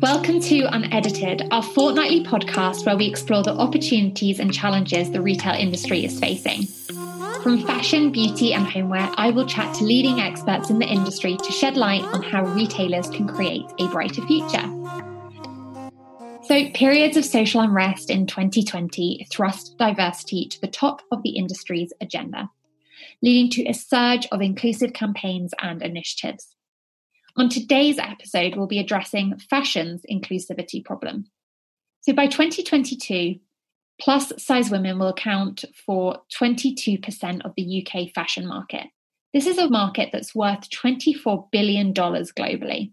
Welcome to Unedited, our fortnightly podcast where we explore the opportunities and challenges the retail industry is facing. From fashion, beauty, and homeware, I will chat to leading experts in the industry to shed light on how retailers can create a brighter future. So, periods of social unrest in 2020 thrust diversity to the top of the industry's agenda, leading to a surge of inclusive campaigns and initiatives. On today's episode, we'll be addressing fashion's inclusivity problem. So, by 2022, Plus size women will account for 22% of the UK fashion market. This is a market that's worth $24 billion globally.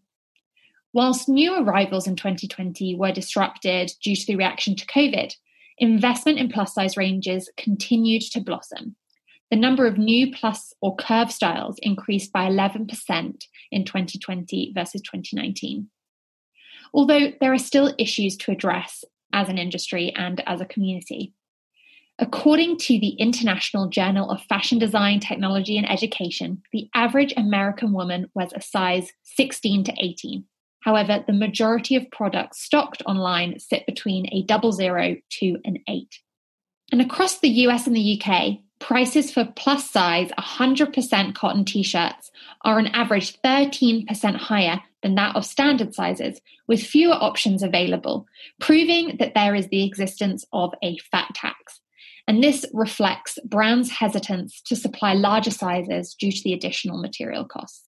Whilst new arrivals in 2020 were disrupted due to the reaction to COVID, investment in plus size ranges continued to blossom. The number of new plus or curve styles increased by 11% in 2020 versus 2019. Although there are still issues to address as an industry and as a community. According to the International Journal of Fashion Design, Technology and Education, the average American woman wears a size 16 to 18. However, the majority of products stocked online sit between a double zero to an eight. And across the US and the UK, prices for plus size 100% cotton t shirts are on average 13% higher than that of standard sizes, with fewer options available, proving that there is the existence of a fat tax. And this reflects brands' hesitance to supply larger sizes due to the additional material costs.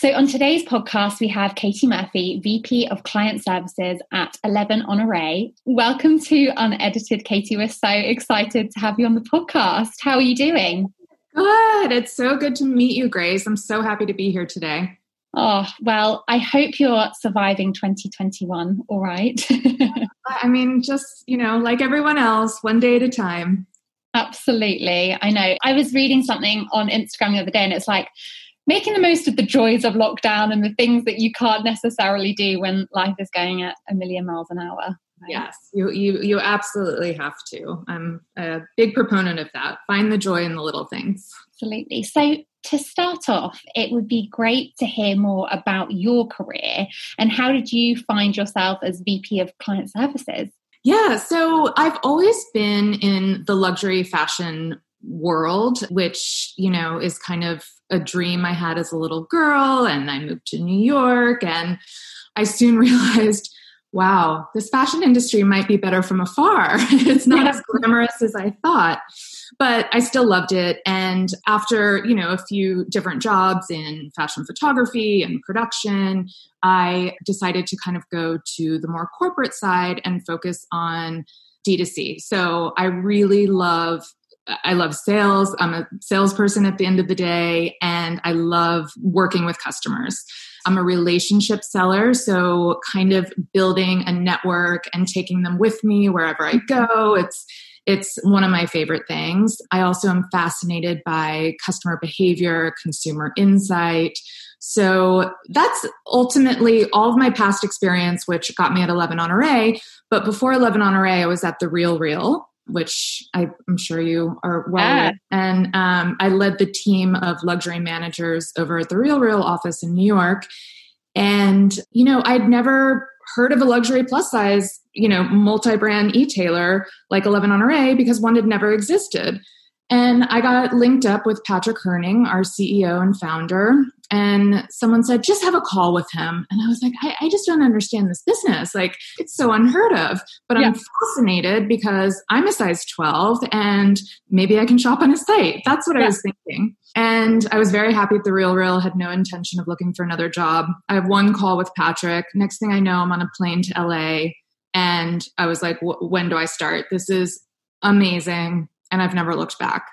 So, on today's podcast, we have Katie Murphy, VP of Client Services at 11 on Honore. Welcome to Unedited, Katie. We're so excited to have you on the podcast. How are you doing? Good. It's so good to meet you, Grace. I'm so happy to be here today. Oh, well, I hope you're surviving 2021 all right. I mean, just, you know, like everyone else, one day at a time. Absolutely. I know. I was reading something on Instagram the other day and it's like, making the most of the joys of lockdown and the things that you can't necessarily do when life is going at a million miles an hour. Right? Yes, you, you you absolutely have to. I'm a big proponent of that. Find the joy in the little things. Absolutely. So to start off, it would be great to hear more about your career and how did you find yourself as VP of Client Services? Yeah, so I've always been in the luxury fashion world, which, you know, is kind of a dream I had as a little girl. And I moved to New York and I soon realized, wow, this fashion industry might be better from afar. it's not as glamorous as I thought. But I still loved it. And after, you know, a few different jobs in fashion photography and production, I decided to kind of go to the more corporate side and focus on D2C. So I really love I love sales. I'm a salesperson at the end of the day, and I love working with customers. I'm a relationship seller, so kind of building a network and taking them with me wherever I go. It's it's one of my favorite things. I also am fascinated by customer behavior, consumer insight. So that's ultimately all of my past experience, which got me at 11 Honore. But before 11 Honore, I was at the Real Real, which I, am sure you are well yeah. And um, I led the team of luxury managers over at the Real Real office in New York. And, you know, I'd never heard of a luxury plus size, you know, multi brand e-tailer like 11 Honore because one had never existed. And I got linked up with Patrick Herning, our CEO and founder. And someone said, just have a call with him. And I was like, I, I just don't understand this business. Like, it's so unheard of. But yeah. I'm fascinated because I'm a size 12 and maybe I can shop on his site. That's what yeah. I was thinking. And I was very happy at the Real Real, had no intention of looking for another job. I have one call with Patrick. Next thing I know, I'm on a plane to LA. And I was like, when do I start? This is amazing and I've never looked back.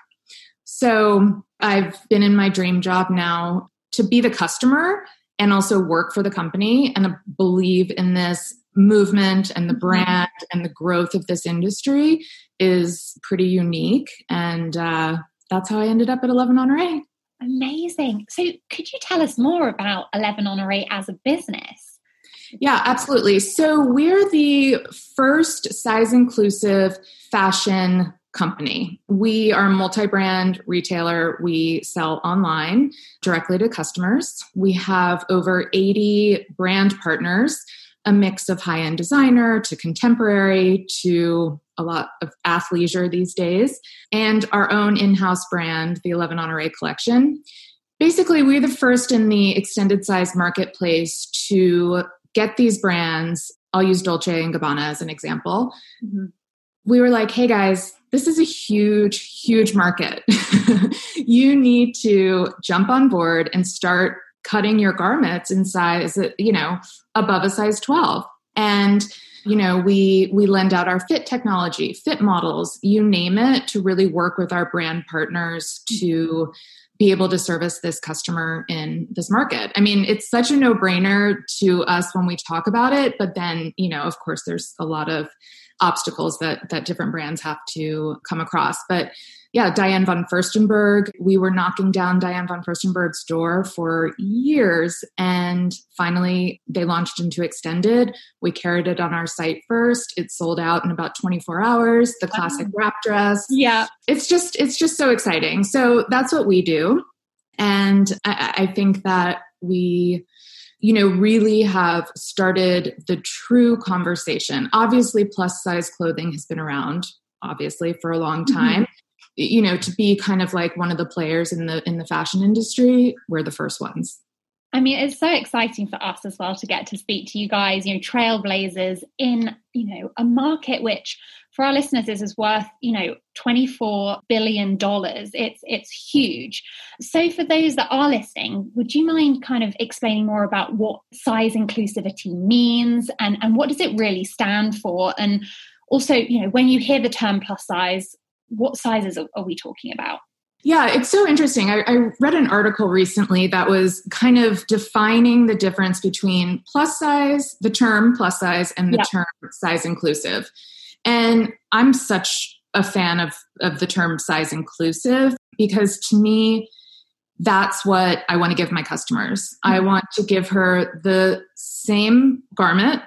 So I've been in my dream job now to be the customer and also work for the company and believe in this movement and the mm-hmm. brand and the growth of this industry is pretty unique. And uh, that's how I ended up at 11 Honore. Amazing. So, could you tell us more about 11 Honore as a business? Yeah, absolutely. So, we're the first size inclusive fashion company. We are a multi brand retailer. We sell online directly to customers. We have over 80 brand partners, a mix of high end designer to contemporary to a lot of athleisure these days, and our own in house brand, the 11 Honore collection. Basically, we're the first in the extended size marketplace to get these brands. I'll use Dolce and Gabbana as an example. Mm-hmm. We were like, hey guys, this is a huge, huge market. you need to jump on board and start cutting your garments in size, you know, above a size 12. And you know we we lend out our fit technology fit models you name it to really work with our brand partners hmm. to be able to service this customer in this market. I mean, it's such a no brainer to us when we talk about it, but then, you know, of course, there's a lot of obstacles that that different brands have to come across. But yeah, Diane von Furstenberg, we were knocking down Diane von Furstenberg's door for years. And finally, they launched into Extended. We carried it on our site first. It sold out in about 24 hours, the classic wrap dress. Yeah. It's just, it's just so exciting. So that's what we do. And I, I think that we, you know, really have started the true conversation. Obviously, plus size clothing has been around, obviously, for a long mm-hmm. time. Mm-hmm you know to be kind of like one of the players in the in the fashion industry we're the first ones I mean, it's so exciting for us as well to get to speak to you guys, you know, trailblazers in, you know, a market which for our listeners is, is worth, you know, $24 billion. It's it's huge. So for those that are listening, would you mind kind of explaining more about what size inclusivity means and, and what does it really stand for? And also, you know, when you hear the term plus size, what sizes are, are we talking about? Yeah, it's so interesting. I, I, read an article recently that was kind of defining the difference between plus size, the term plus size, and the term size inclusive. And I'm such a fan of, of the term size inclusive because to me, that's what I want to give my customers. Mm-hmm. I want to give her the same garment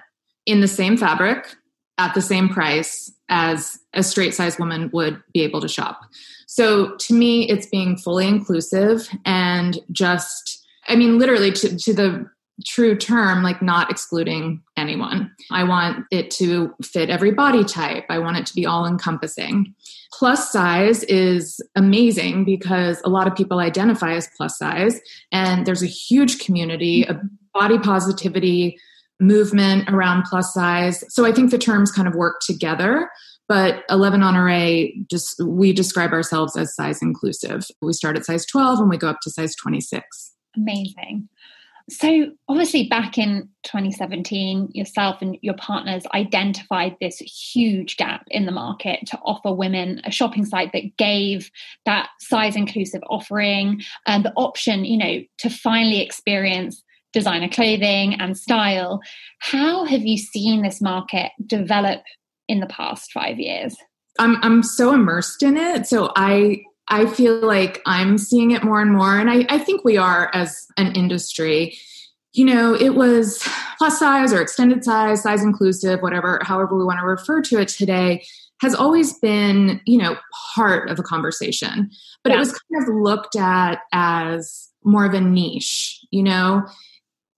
in the same fabric at the same price as a straight size woman would be able to shop. So to me, it's being fully inclusive and just, I mean, literally to, to the true term, like not excluding anyone. I want it to fit every body type. I want it to be all encompassing. Plus size is amazing because a lot of people identify as plus size, and there's a huge community of body positivity movement around plus size. So I think the terms kind of work together. But 11 Honore, just we describe ourselves as size inclusive. We start at size 12 and we go up to size 26. Amazing. So, obviously, back in 2017, yourself and your partners identified this huge gap in the market to offer women a shopping site that gave that size inclusive offering and the option, you know, to finally experience designer clothing and style. How have you seen this market develop in the past five years? I'm I'm so immersed in it. So I I feel like I'm seeing it more and more. And I, I think we are as an industry. You know, it was plus size or extended size, size inclusive, whatever, however we want to refer to it today, has always been, you know, part of a conversation. But yeah. it was kind of looked at as more of a niche, you know?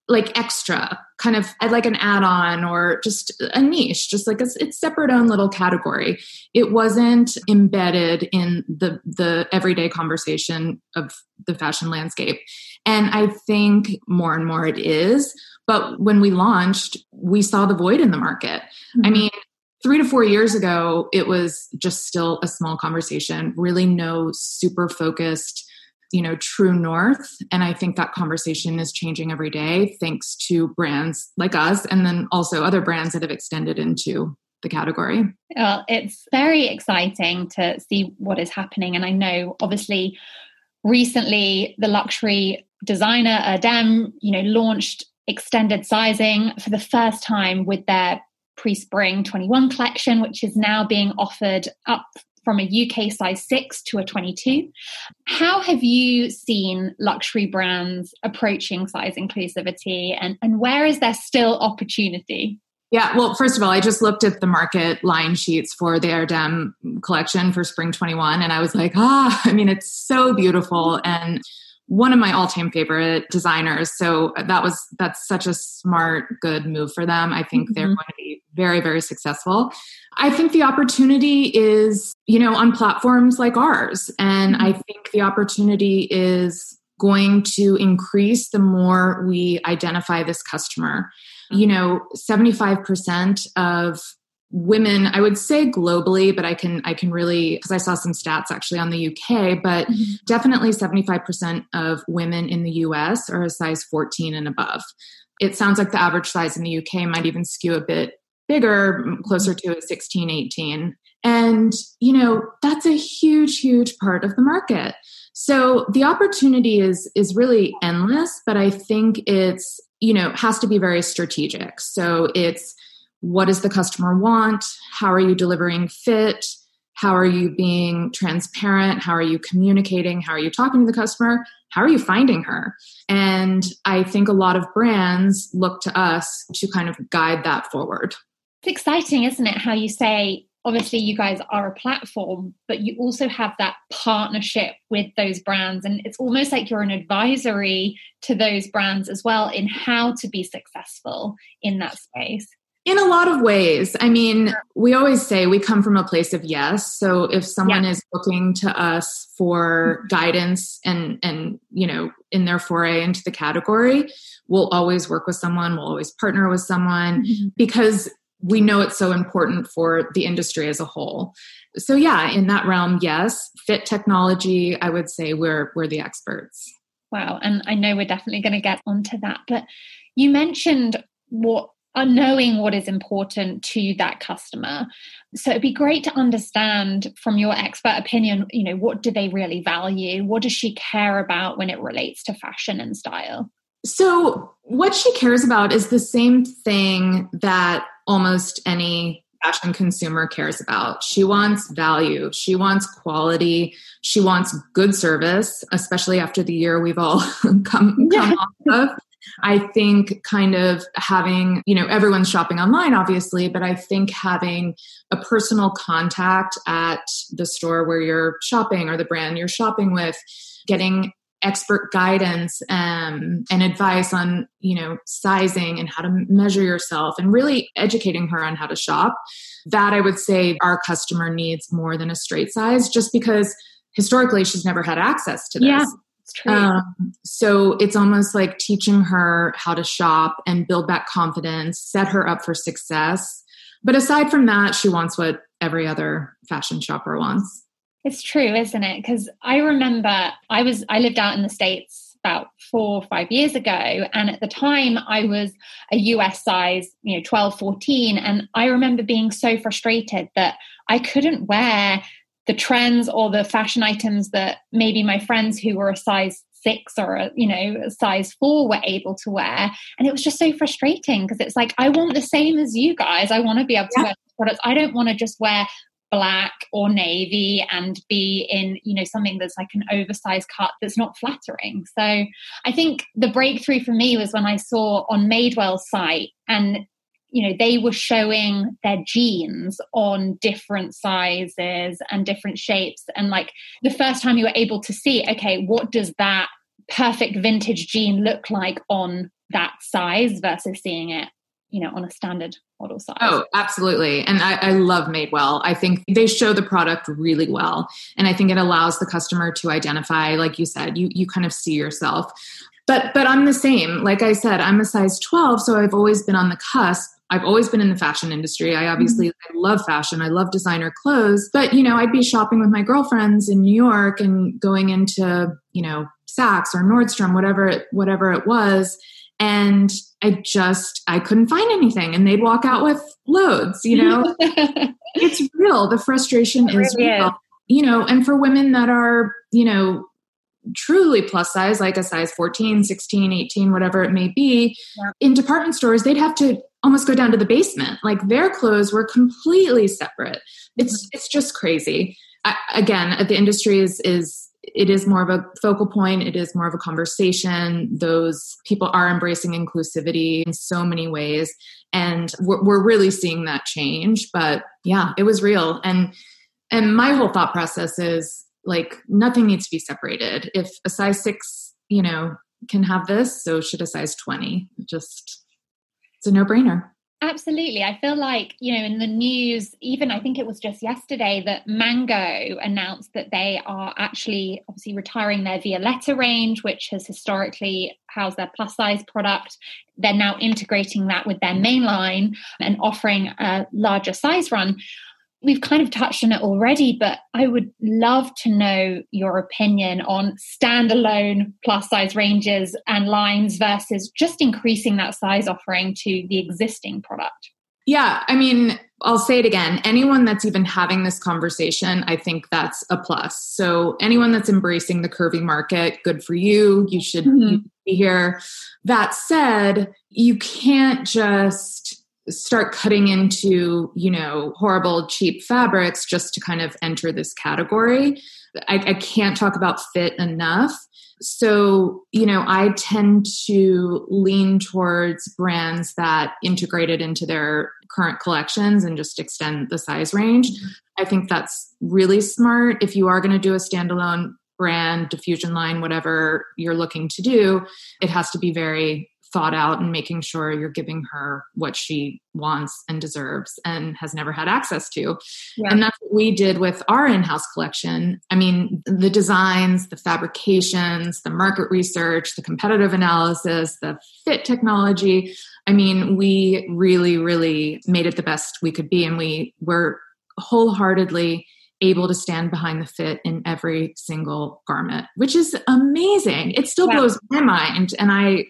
Like extra kind of like an add-on or just a niche just like a, its separate own little category. It wasn't embedded in the the everyday conversation of the fashion landscape. And i think more and more it is but when we launched we saw the void in the market. Mm-hmm. i mean three to four years ago it was just still a small conversation really no super focused you know true north. And i think that conversation is changing every day thanks to brands like us and then also other brands that have extended into the category. Well it's very exciting to see what is happening. And i know obviously recently the luxury designer Erdem you know launched extended sizing for the first time with their pre-spring 21 collection which is now being offered up from a UK size 6 to a 22. How have you seen luxury brands approaching size inclusivity and, and where is there still opportunity? Yeah, well, first of all, I just looked at the market line sheets for the Erdem collection for spring 21, and I was like, ah, I mean, it's so beautiful. And one of my all-time favorite designers. So that was that's such a smart good move for them. I think mm-hmm. they're going to be very very successful. I think the opportunity is you know on platforms like ours. And mm-hmm. i think the opportunity is going to increase the more we identify this customer. You know 75% of women i would say globally but i can i can really because i saw some stats actually on the uk but mm-hmm. definitely 75% of women in the us are a size 14 and above. It sounds like the average size in the uk might even skew a bit bigger closer to a 16 18 and you know that's a huge huge part of the market. So the opportunity is is really endless but i think it's you know has to be very strategic. So it's what does the customer want? How are you delivering fit? How are you being transparent? How are you communicating? How are you talking to the customer? How are you finding her? And i think a lot of brands look to us to kind of guide that forward. It's exciting isn't it how you say obviously you guys are a platform but you also have that partnership with those brands. And it's almost like you're an advisory to those brands as well in how to be successful in that space in a lot of ways. I mean, we always say we come from a place of yes. So if someone yeah. is looking to us for guidance and and you know, in their foray into the category, we'll always work with someone, we'll always partner with someone mm-hmm. because we know it's so important for the industry as a whole. So yeah, in that realm, yes. Fit technology, I would say we're we're the experts. Wow, and I know we're definitely going to get onto that, but you mentioned what knowing what is important to that customer so it'd be great to understand from your expert opinion you know what do they really value what does she care about when it relates to fashion and style so what she cares about is the same thing that almost any fashion consumer cares about. She wants value, she wants quality, she wants good service, especially after the year we've all come, come yeah. off of. I think kind of having, you know, everyone's shopping online, obviously, but I think having a personal contact at the store where you're shopping or the brand you're shopping with, getting expert guidance um, and advice on you know sizing and how to measure yourself and really educating her on how to shop that i would say our customer needs more than a straight size just because historically she's never had access to this yeah. Um, so it's almost like teaching her how to shop and build that confidence, set her up for success. But aside from that, she wants what every other fashion shopper wants. It's true, isn't it? Because I remember I was I lived out in the States about four or five years ago. And at the time I was a US size, you know, 12, 14. And I remember being so frustrated that I couldn't wear the trends or the fashion items that maybe my friends who were a size six or a, you know a size four were able to wear. And it was just so frustrating because it's like i want the same as you guys. I want to be able to yeah. wear products. I don't want to just wear black or navy and be in you know something that's like an oversized cut that's not flattering. So i think the breakthrough for me was when i saw on madewell's site and you know they were showing their jeans on different sizes and different shapes. And like the first time you were able to see okay what does that perfect vintage jean look like on that size versus seeing it you know on a standard model size? Oh absolutely. And I, I love madewell. I think they show the product really well. And i think it allows the customer to identify like you said you you kind of see yourself. But but i'm the same. Like i said i'm a size 12 so i've always been on the cusp I've always been in the fashion industry. I obviously mm-hmm. I love fashion. I love designer clothes. But, you know, I'd be shopping with my girlfriends in New York and going into, you know, Saks or Nordstrom, whatever it, whatever it was. And I just I couldn't find anything. And they'd walk out with loads, you know. it's real. The frustration it is really real. Is. You know, and for women that are, you know, truly plus size, like a size 14, 16, 18, whatever it may be, yeah. in department stores, they'd have to almost go down to the basement. Like their clothes were completely separate. It's mm-hmm. it's just crazy. I, again, the industry is is it is more of a focal point it is more of a conversation those people are embracing inclusivity in so many ways and we're, we're really seeing that change but yeah it was real and and my whole thought process is like nothing needs to be separated if a size six you know can have this so should a size 20 just it's a no-brainer Absolutely. I feel like, you know, in the news, even I think it was just yesterday that Mango announced that they are actually obviously retiring their Violeta range, which has historically housed their plus size product. They're now integrating that with their main line and offering a larger size run we've kind of touched on it already, but I would love to know your opinion on standalone plus size ranges and lines versus just increasing that size offering to the existing product. Yeah, I mean, I'll say it again. Anyone that's even having this conversation, I think that's a plus. So, anyone that's embracing the curvy market, good for you. You should mm-hmm. be here. That said, you can't just start cutting into you know horrible cheap fabrics just to kind of enter this category. I, I, can't talk about fit enough. So you know i tend to lean towards brands that integrate it into their current collections and just extend the size range. I think that's really smart. If you are going to do a standalone brand diffusion line whatever you're looking to do it has to be very thought out and making sure you're giving her what she wants and deserves and has never had access to. Yeah. And that's what we did with our in house collection. I mean, the designs, the fabrications, the market research, the competitive analysis, the fit technology. I mean, we really, really made it the best we could be. And we were wholeheartedly able to stand behind the fit in every single garment, which is amazing. It still yeah. blows my mind. And I,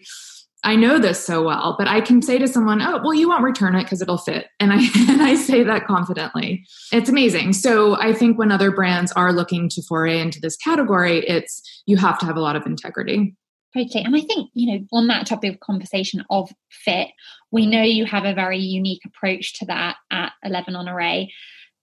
I know this so well, but I can say to someone, "Oh, well, you won't return it because it'll fit," and I and I say that confidently. It's amazing. So I think when other brands are looking to foray into this category, it's you have to have a lot of integrity. Totally, and I think you know on that topic of conversation of fit, we know you have a very unique approach to that at Eleven Honore.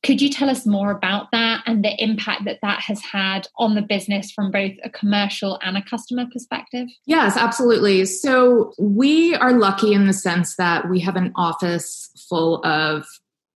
Could you tell us more about that and the impact that that has had on the business from both a commercial and a customer perspective? Yes, absolutely. So we are lucky in the sense that we have an office full of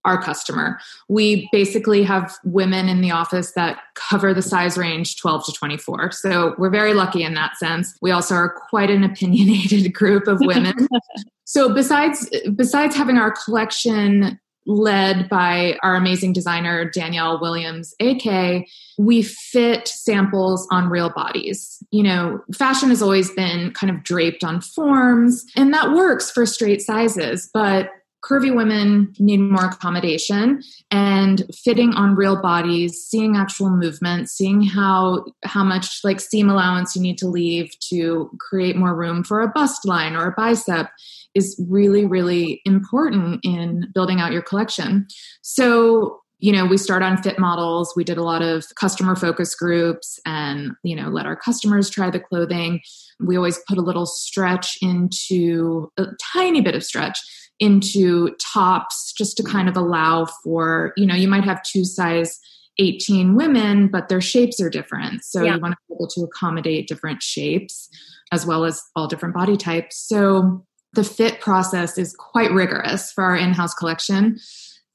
our customer. We basically have women in the office that cover the size range 12 to 24. So we're very lucky in that sense. We also are quite an opinionated group of women. so besides besides having our collection led by our amazing designer Danielle Williams Eke, we fit samples on real bodies. You know, fashion has always been kind of draped on forms, and that works for straight sizes, but curvy women need more accommodation and fitting on real bodies seeing actual movement seeing how how much like seam allowance you need to leave to create more room for a bust line or a bicep is really, really important in building out your collection. So, you know, we start on fit models. We did a lot of customer focus groups and, you know, let our customers try the clothing. We always put a little stretch into a tiny bit of stretch into tops just to kind of allow for, you know, you might have two size 18 women, but their shapes are different. So yeah. you want to be able to accommodate different shapes as well as all different body types. So the fit process is quite rigorous for our in-house collection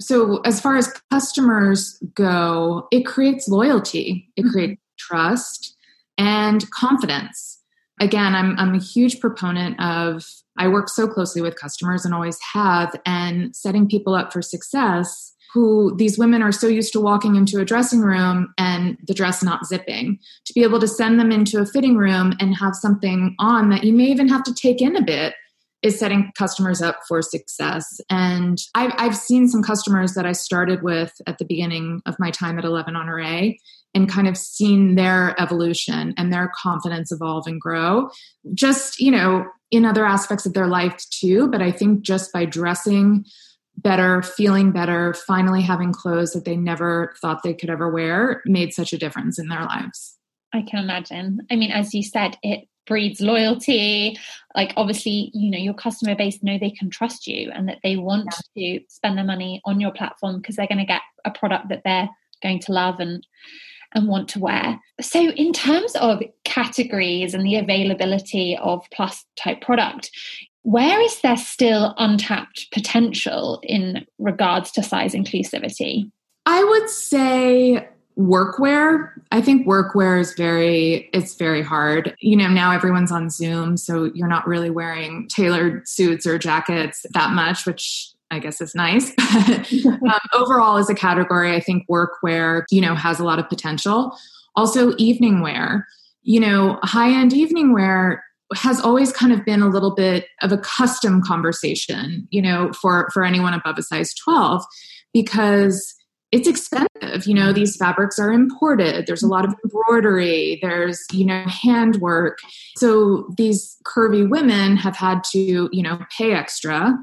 so as far as customers go it creates loyalty it mm-hmm. creates trust and confidence again I'm, I'm a huge proponent of i work so closely with customers and always have and setting people up for success who these women are so used to walking into a dressing room and the dress not zipping to be able to send them into a fitting room and have something on that you may even have to take in a bit is setting customers up for success. And I've, I've seen some customers that I started with at the beginning of my time at 11 Honore and kind of seen their evolution and their confidence evolve and grow. Just, you know, in other aspects of their life too. But I think just by dressing better, feeling better, finally having clothes that they never thought they could ever wear made such a difference in their lives. I can imagine. I mean, as you said, it breeds loyalty like obviously you know your customer base know they can trust you and that they want yeah. to spend their money on your platform because they're going to get a product that they're going to love and and want to wear. So, in terms of categories and the availability of plus type product, where is there still untapped potential in regards to size inclusivity? I would say workwear i think workwear is very it's very hard you know now everyone's on zoom so you're not really wearing tailored suits or jackets that much which i guess is nice. Um, overall as a category i think workwear you know has a lot of potential. Also evening wear. You know high end evening wear has always kind of been a little bit of a custom conversation you know for for anyone above a size 12 because it's expensive. You know these fabrics are imported. There's a lot of embroidery. There's you know handwork. So these curvy women have had to you know pay extra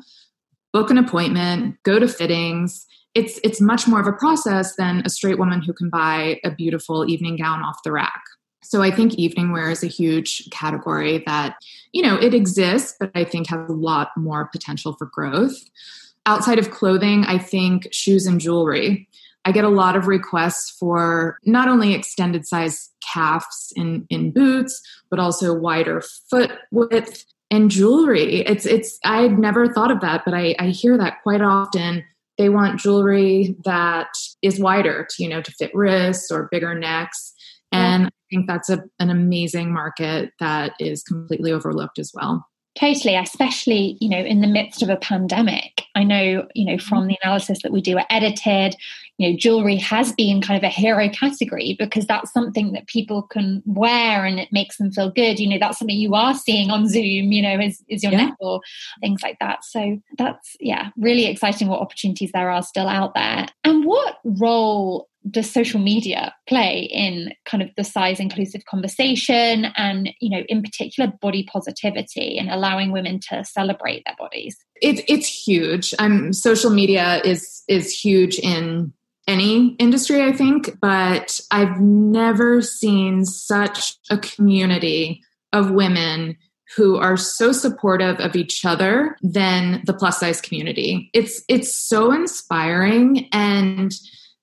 book an appointment go to fittings. It's it's much more of a process than a straight woman who can buy a beautiful evening gown off the rack. So i think evening wear is a huge category that you know it exists but i think has a lot more potential for growth. Outside of clothing, I think shoes and jewelry. I get a lot of requests for not only extended size calves in, in boots, but also wider foot width and jewelry. It's it's I'd never thought of that, but I, I hear that quite often. They want jewelry that is wider to, you know, to fit wrists or bigger necks. And I think that's a, an amazing market that is completely overlooked as well. Totally, especially, you know, in the midst of a pandemic. I know, you know, from mm-hmm. the analysis that we do at Edited, you know, jewelry has been kind of a hero category because that's something that people can wear and it makes them feel good. You know, that's something you are seeing on Zoom, you know, is, is your yeah. or things like that. So that's, yeah, really exciting what opportunities there are still out there. And what role does social media play in kind of the size inclusive conversation and you know in particular body positivity and allowing women to celebrate their bodies it's it's huge um social media is is huge in any industry i think but i've never seen such a community of women who are so supportive of each other than the plus size community. It's it's so inspiring and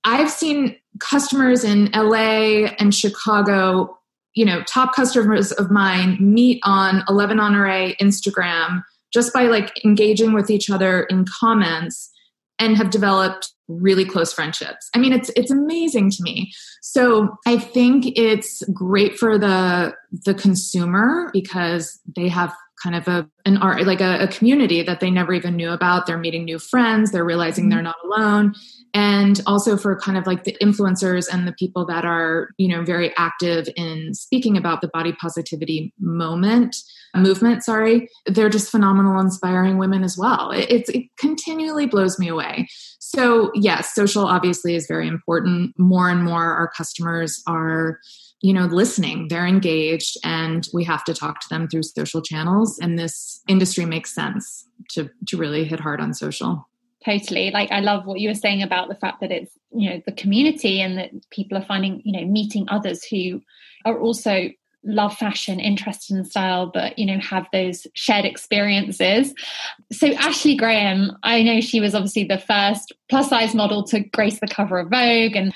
I've seen customers in LA and Chicago, you know, top customers of mine meet on 11 Honore Instagram just by like engaging with each other in comments and have developed really close friendships. I mean, it's it's amazing to me. So I think it's great for the the consumer because they have kind of a an art like a, a community that they never even knew about. They're meeting new friends. They're realizing they're mm-hmm. not alone. And also for kind of like the influencers and the people that are you know very active in speaking about the body positivity moment movement sorry they're just phenomenal inspiring women as well. It, it's it continually blows me away. So yes social obviously is very important. More and more our customers are you know listening. They're engaged and we have to talk to them through social channels. And this industry makes sense to to really hit hard on social. Totally. Like i love what you were saying about the fact that it's you know the community and that people are finding you know meeting others who are also love fashion interested in style but you know have those shared experiences. So ashley graham i know she was obviously the first plus size model to grace the cover of vogue and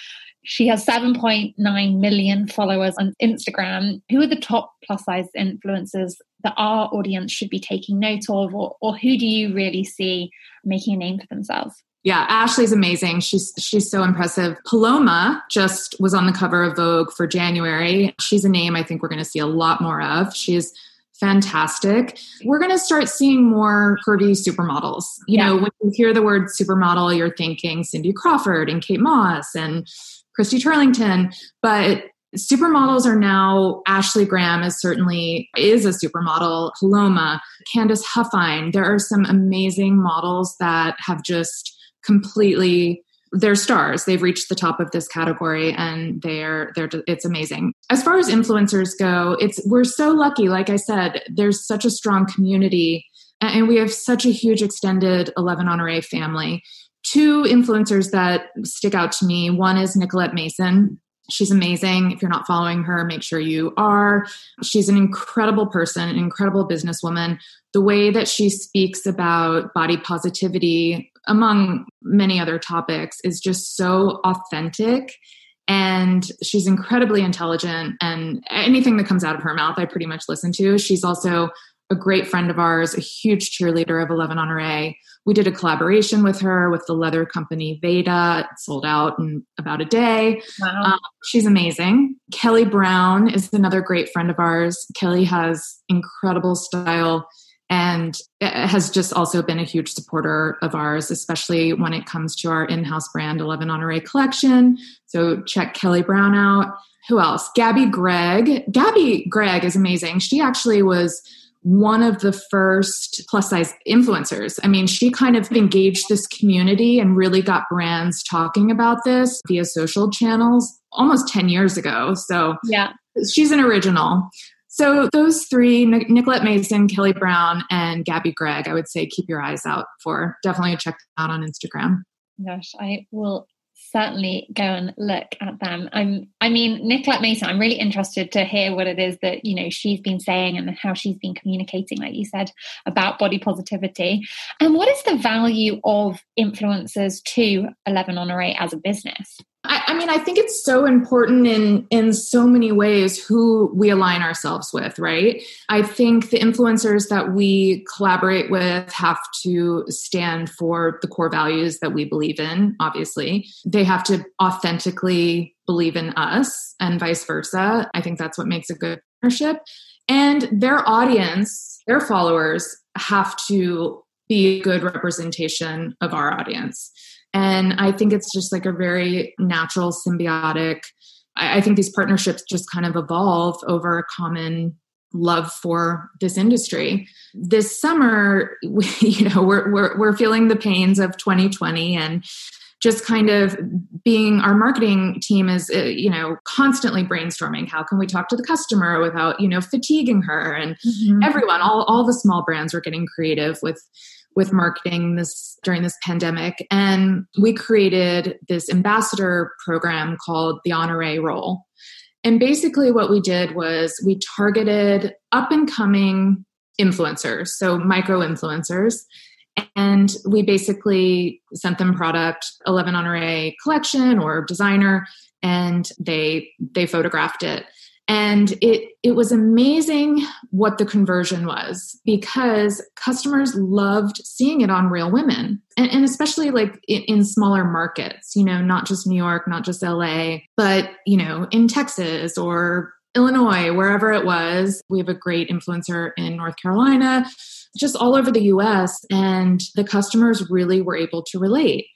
she has 7.9 million followers on Instagram. Who are the top plus size influencers that our audience should be taking note of, or, or who do you really see making a name for themselves? Yeah, Ashley's amazing. She's she's so impressive. Paloma just was on the cover of Vogue for January. She's a name I think we're going to see a lot more of. She's fantastic. We're going to start seeing more curvy supermodels. You yeah. know, when you hear the word supermodel, you're thinking Cindy Crawford and Kate Moss and Christy Turlington, but supermodels are now ashley graham is certainly is a supermodel paloma candice huffine. There are some amazing models that have just completely they're stars. They've reached the top of this category and they're they're it's amazing. As far as influencers go it's we're so lucky. Like i said there's such a strong community and we have such a huge extended 11 honore family two influencers that stick out to me. One is Nicolette Mason. She's amazing. If you're not following her, make sure you are. She's an incredible person, an incredible businesswoman. The way that she speaks about body positivity, among many other topics, is just so authentic and she's incredibly intelligent and anything that comes out of her mouth i pretty much listen to she's also a great friend of ours a huge cheerleader of 11 honore we did a collaboration with her with the leather company veda it sold out in about a day wow. Um, she's amazing kelly brown is another great friend of ours kelly has incredible style and has just also been a huge supporter of ours, especially when it comes to our in house brand 11 Honore collection. So check Kelly Brown out. Who else? Gabi Gregg. Gabi Gregg is amazing. She actually was one of the first plus size influencers. I mean, she kind of engaged this community and really got brands talking about this via social channels almost 10 years ago. So, yeah, she's an original. So those three, Nicolette Mason, Kelly Brown, and Gabi Gregg, I would say keep your eyes out for. Definitely check them out on Instagram. Gosh, I will certainly go and look at them. I'm, I mean, Nicolette Mason, I'm really interested to hear what it is that, you know, she's been saying and how she's been communicating, like you said, about body positivity. And what is the value of influencers to 11 Honore as a business? I, I, mean, I think it's so important in in so many ways who we align ourselves with, right? I think the influencers that we collaborate with have to stand for the core values that we believe in. Obviously, they have to authentically believe in us, and vice versa. I think that's what makes a good partnership. And their audience, their followers, have to be a good representation of our audience. And I think it's just like a very natural, symbiotic. I, I think these partnerships just kind of evolve over a common love for this industry. This summer, we, you know, we're, we're, we're feeling the pains of 2020 and just kind of being our marketing team is uh, you know constantly brainstorming how can we talk to the customer without you know fatiguing her and mm-hmm. everyone all, all the small brands were getting creative with with marketing this during this pandemic. And we created this ambassador program called the honore role and basically what we did was we targeted up and coming influencers so micro influencers. And we basically sent them product 11 honore collection or designer and they they photographed it and it it was amazing what the conversion was because customers loved seeing it on real women. And, and especially like in, in, smaller markets you know not just new york not just la but you know in texas or illinois wherever it was. We have a great influencer in north carolina just all over the us and the customers really were able to relate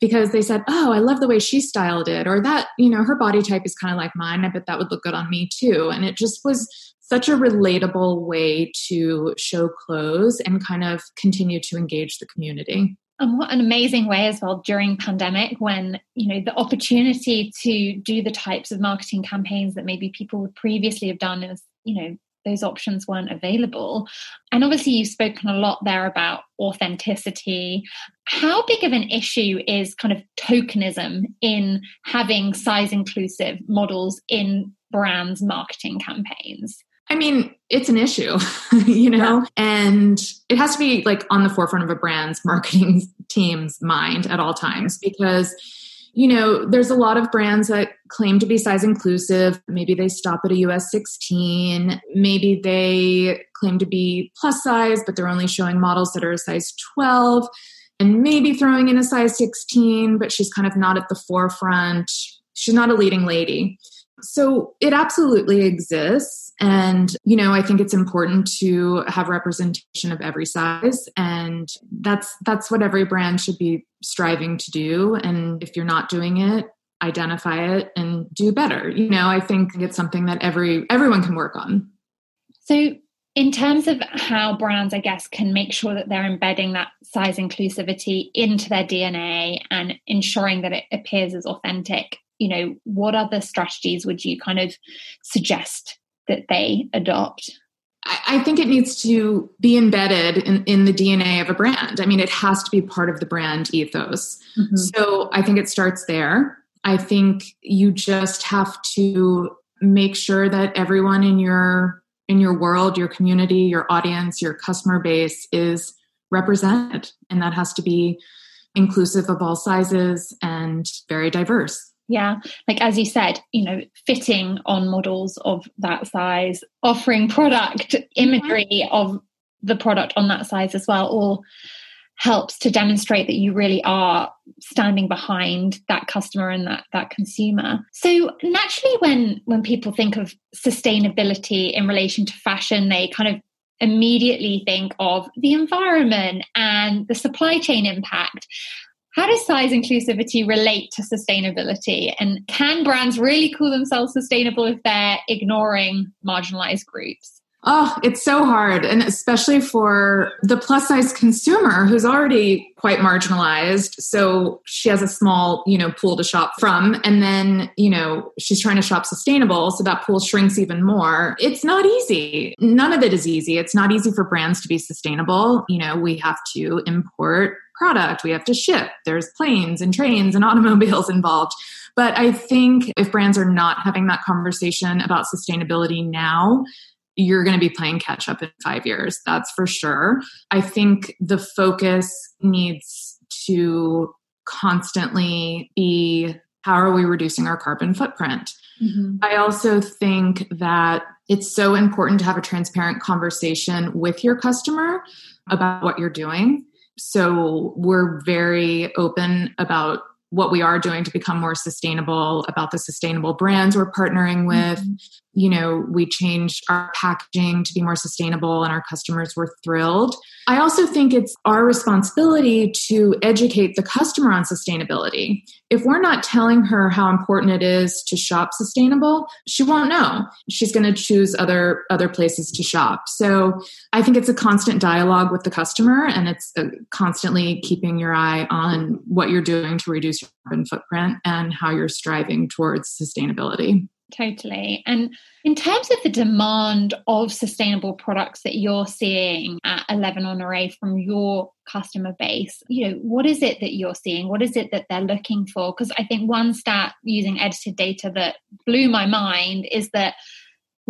because they said, Oh, I love the way she styled it, or that, you know, her body type is kind of like mine. I bet that would look good on me too. And it just was such a relatable way to show clothes and kind of continue to engage the community. And what an amazing way as well during pandemic when, you know, the opportunity to do the types of marketing campaigns that maybe people would previously have done is, you know, those options weren't available. And obviously, you've spoken a lot there about authenticity. How big of an issue is kind of tokenism in having size inclusive models in brands' marketing campaigns? I mean, it's an issue, you know, yeah. and it has to be like on the forefront of a brand's marketing team's mind at all times because you know, there's a lot of brands that claim to be size inclusive. Maybe they stop at a US 16. Maybe they claim to be plus size, but they're only showing models that are a size 12 and maybe throwing in a size 16, but she's kind of not at the forefront. She's not a leading lady. So it absolutely exists. And, you know, I think it's important to have representation of every size. And that's that's what every brand should be striving to do. And if you're not doing it, identify it and do better. You know, I think it's something that every everyone can work on. So in terms of how brands, I guess, can make sure that they're embedding that size inclusivity into their DNA and ensuring that it appears as authentic, you know, what other strategies would you kind of suggest that they adopt? I think it needs to be embedded in, in the DNA of a brand. I mean, it has to be part of the brand ethos. Mm-hmm. So I think it starts there. I think you just have to make sure that everyone in your in your world, your community, your audience, your customer base is represented. And that has to be inclusive of all sizes and very diverse. Yeah. Like as you said, you know, fitting on models of that size, offering product imagery mm-hmm. of the product on that size as well, all helps to demonstrate that you really are standing behind that customer and that that consumer so naturally when when people think of sustainability in relation to fashion they kind of immediately think of the environment and the supply chain impact how does size inclusivity relate to sustainability and can brands really call themselves sustainable if they're ignoring marginalized groups Oh, it's so hard. And especially for the plus size consumer who's already quite marginalized. So she has a small, you know, pool to shop from. And then, you know, she's trying to shop sustainable. So that pool shrinks even more. It's not easy. None of it is easy. It's not easy for brands to be sustainable. You know, we have to import product, we have to ship. There's planes and trains and automobiles involved. But I think if brands are not having that conversation about sustainability now, you're going to be playing catch up in five years. That's for sure. I think the focus needs to constantly be how are we reducing our carbon footprint? Mm-hmm. I also think that it's so important to have a transparent conversation with your customer about what you're doing. So we're very open about what we are doing to become more sustainable, about the sustainable brands we're partnering with, mm-hmm you know, we changed our packaging to be more sustainable and our customers were thrilled. I also think it's our responsibility to educate the customer on sustainability. If we're not telling her how important it is to shop sustainable, she won't know. She's going to choose other other places to shop. So, I think it's a constant dialogue with the customer and it's uh, constantly keeping your eye on what you're doing to reduce your carbon footprint and how you're striving towards sustainability. Totally. And in terms of the demand of sustainable products that you're seeing at 11 Honore from your customer base, you know, what is it that you're seeing? What is it that they're looking for? Because I think one stat using edited data that blew my mind is that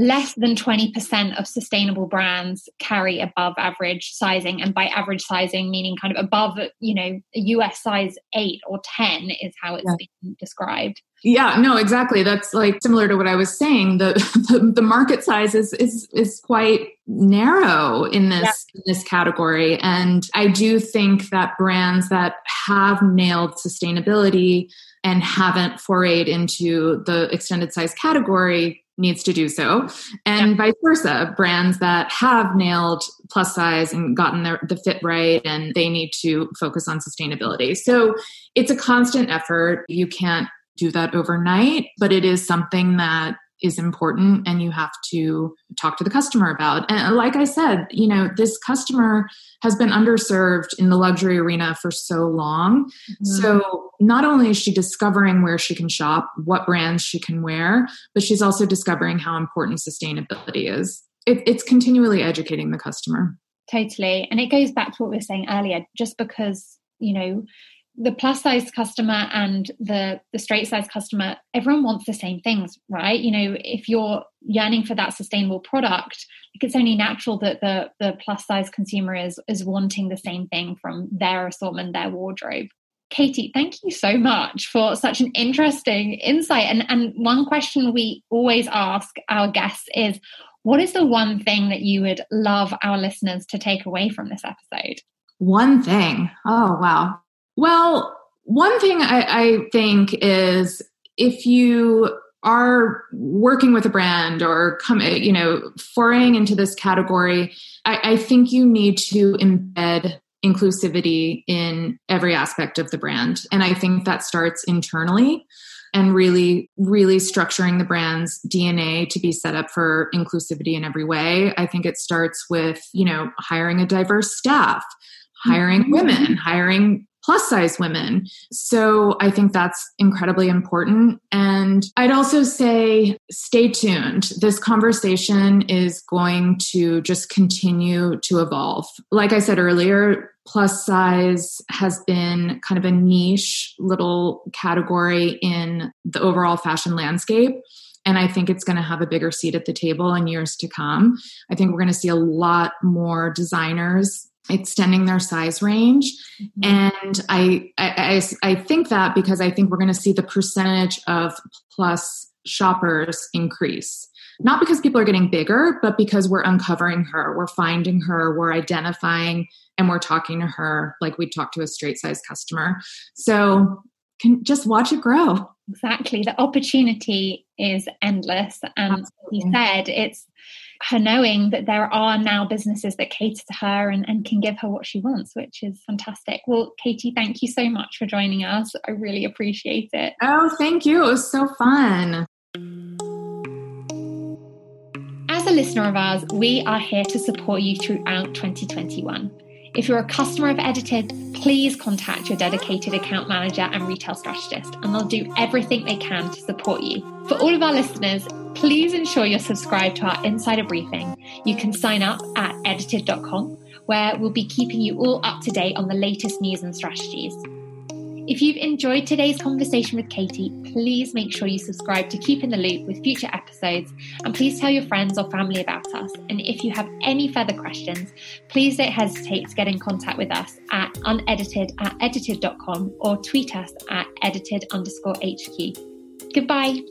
less than 20% of sustainable brands carry above average sizing. And by average sizing meaning kind of above you know a us size 8 or 10 is how it's yeah. been described. Yeah no exactly. That's like similar to what i was saying. The the, the market size is is is quite narrow in this yeah. in this category. And i do think that brands that have nailed sustainability and haven't forayed into the extended size category needs to do so. And yeah. vice versa brands that have nailed plus size and gotten their, the fit right and they need to focus on sustainability. So it's a constant effort. You can't do that overnight but it is something that is important and you have to talk to the customer about. And like I said, you know, this customer has been underserved in the luxury arena for so long. Mm-hmm. So not only is she discovering where she can shop, what brands she can wear, but she's also discovering how important sustainability is. It, it's continually educating the customer. Totally. And it goes back to what we were saying earlier, just because, you know, the plus size customer and the the straight size customer everyone wants the same things right? You know if you're yearning for that sustainable product it's only natural that the the plus size consumer is is wanting the same thing from their assortment their wardrobe. Katie thank you so much for such an interesting insight. And and one question we always ask our guests is what is the one thing that you would love our listeners to take away from this episode? One thing. Oh wow well, one thing I, I think is if you are working with a brand or come you know foraying into this category I, I, think you need to embed inclusivity in every aspect of the brand and i think that starts internally and really really structuring the brand's dna to be set up for inclusivity in every way i think it starts with you know hiring a diverse staff hiring mm-hmm. women hiring plus size women. So I think that's incredibly important. And I'd also say stay tuned. This conversation is going to just continue to evolve. Like I said earlier, plus size has been kind of a niche little category in the overall fashion landscape. And I think it's going to have a bigger seat at the table in years to come. I think we're going to see a lot more designers extending their size range. Mm-hmm. And I, I, I, think that because I think we're going to see the percentage of plus shoppers increase. Not because people are getting bigger, but because we're uncovering her, we're finding her, we're identifying, and we're talking to her like we'd talk to a straight size customer. So can just watch it grow. Exactly. The opportunity is endless. And you said it's her knowing that there are now businesses that cater to her and, and can give her what she wants, which is fantastic. Well, Katie, thank you so much for joining us. I really appreciate it. Oh, thank you. It was so fun. As a listener of ours, we are here to support you throughout 2021. If you're a customer of Edited, please contact your dedicated account manager and retail strategist, and they'll do everything they can to support you. For all of our listeners, please ensure you're subscribed to our insider briefing. You can sign up at edited.com, where we'll be keeping you all up to date on the latest news and strategies. If you've enjoyed today's conversation with Katie, please make sure you subscribe to keep in the loop with future episodes and please tell your friends or family about us. And if you have any further questions, please don't hesitate to get in contact with us at unedited at edited.com or tweet us at edited underscore HQ. Goodbye.